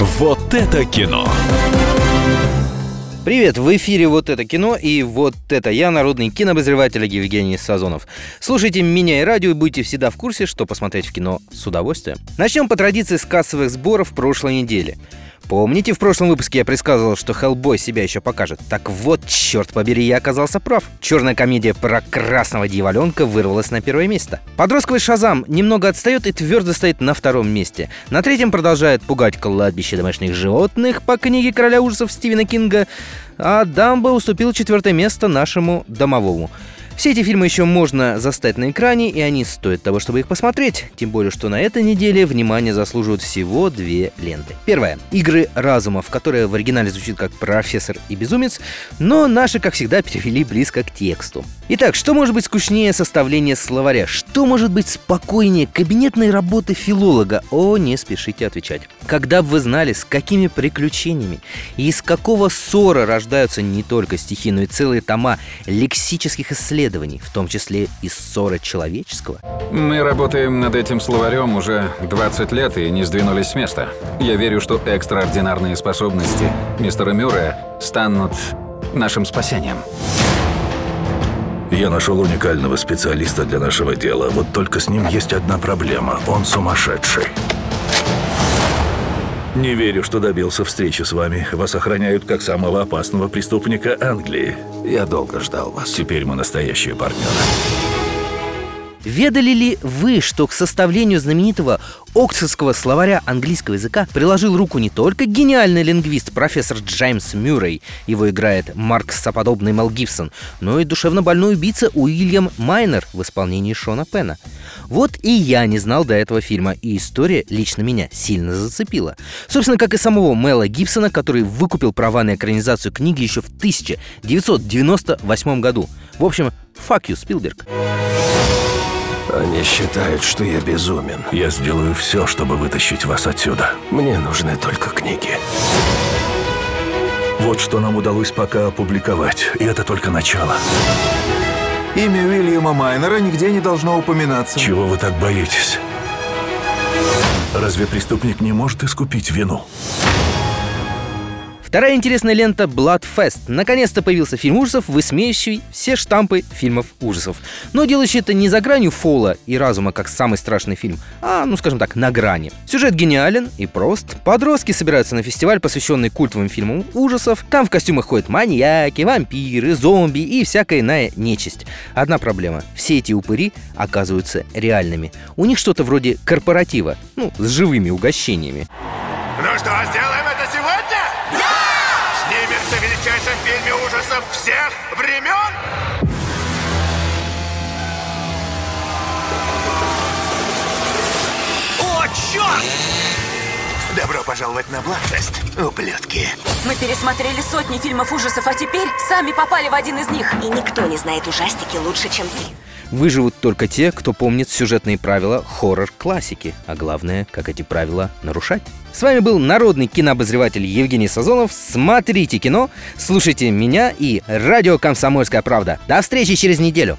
Вот это кино. Привет, в эфире «Вот это кино» и вот это я, народный кинообозреватель Евгений Сазонов. Слушайте меня и радио и будете всегда в курсе, что посмотреть в кино с удовольствием. Начнем по традиции с кассовых сборов прошлой недели. Помните, в прошлом выпуске я предсказывал, что Хеллбой себя еще покажет? Так вот, черт побери, я оказался прав. Черная комедия про красного дьяволенка вырвалась на первое место. Подростковый Шазам немного отстает и твердо стоит на втором месте. На третьем продолжает пугать кладбище домашних животных по книге короля ужасов Стивена Кинга, а Дамбо уступил четвертое место нашему домовому. Все эти фильмы еще можно застать на экране, и они стоят того, чтобы их посмотреть. Тем более, что на этой неделе внимание заслуживают всего две ленты. Первая — «Игры разумов», которая в оригинале звучит как «Профессор и безумец», но наши, как всегда, перевели близко к тексту. Итак, что может быть скучнее составления словаря? Что может быть спокойнее кабинетной работы филолога? О, не спешите отвечать. Когда бы вы знали, с какими приключениями и из какого ссора рождаются не только стихи, но и целые тома лексических исследований, в том числе и ссоры человеческого? Мы работаем над этим словарем уже 20 лет и не сдвинулись с места. Я верю, что экстраординарные способности мистера Мюррея станут нашим спасением. Я нашел уникального специалиста для нашего дела. Вот только с ним есть одна проблема. Он сумасшедший. Не верю, что добился встречи с вами. Вас охраняют как самого опасного преступника Англии. Я долго ждал вас. Теперь мы настоящие партнеры. Ведали ли вы, что к составлению знаменитого Оксфордского словаря английского языка приложил руку не только гениальный лингвист профессор Джеймс Мюррей, его играет Марк Соподобный Мел Гибсон, но и душевно больной убийца Уильям Майнер в исполнении Шона Пена. Вот и я не знал до этого фильма, и история лично меня сильно зацепила. Собственно, как и самого Мела Гибсона, который выкупил права на экранизацию книги еще в 1998 году. В общем, fuck you, Спилберг. Они считают, что я безумен. Я сделаю все, чтобы вытащить вас отсюда. Мне нужны только книги. Вот что нам удалось пока опубликовать, и это только начало. Имя Уильяма Майнера нигде не должно упоминаться. Чего вы так боитесь? Разве преступник не может искупить вину? Вторая интересная лента Bloodfest. Наконец-то появился фильм ужасов, высмеивающий все штампы фильмов ужасов. Но делающий это не за гранью фола и разума, как самый страшный фильм, а, ну скажем так, на грани. Сюжет гениален и прост. Подростки собираются на фестиваль, посвященный культовым фильмам ужасов. Там в костюмах ходят маньяки, вампиры, зомби и всякая иная нечисть. Одна проблема. Все эти упыри оказываются реальными. У них что-то вроде корпоратива, ну, с живыми угощениями. Ну что, сделаем это всех времен? О, черт! Добро пожаловать на Бладфест, ублюдки. Мы пересмотрели сотни фильмов ужасов, а теперь сами попали в один из них. И никто не знает ужастики лучше, чем ты. Выживут только те, кто помнит сюжетные правила хоррор-классики, а главное, как эти правила нарушать. С вами был народный кинообозреватель Евгений Сазонов. Смотрите кино, слушайте меня и радио «Комсомольская правда». До встречи через неделю.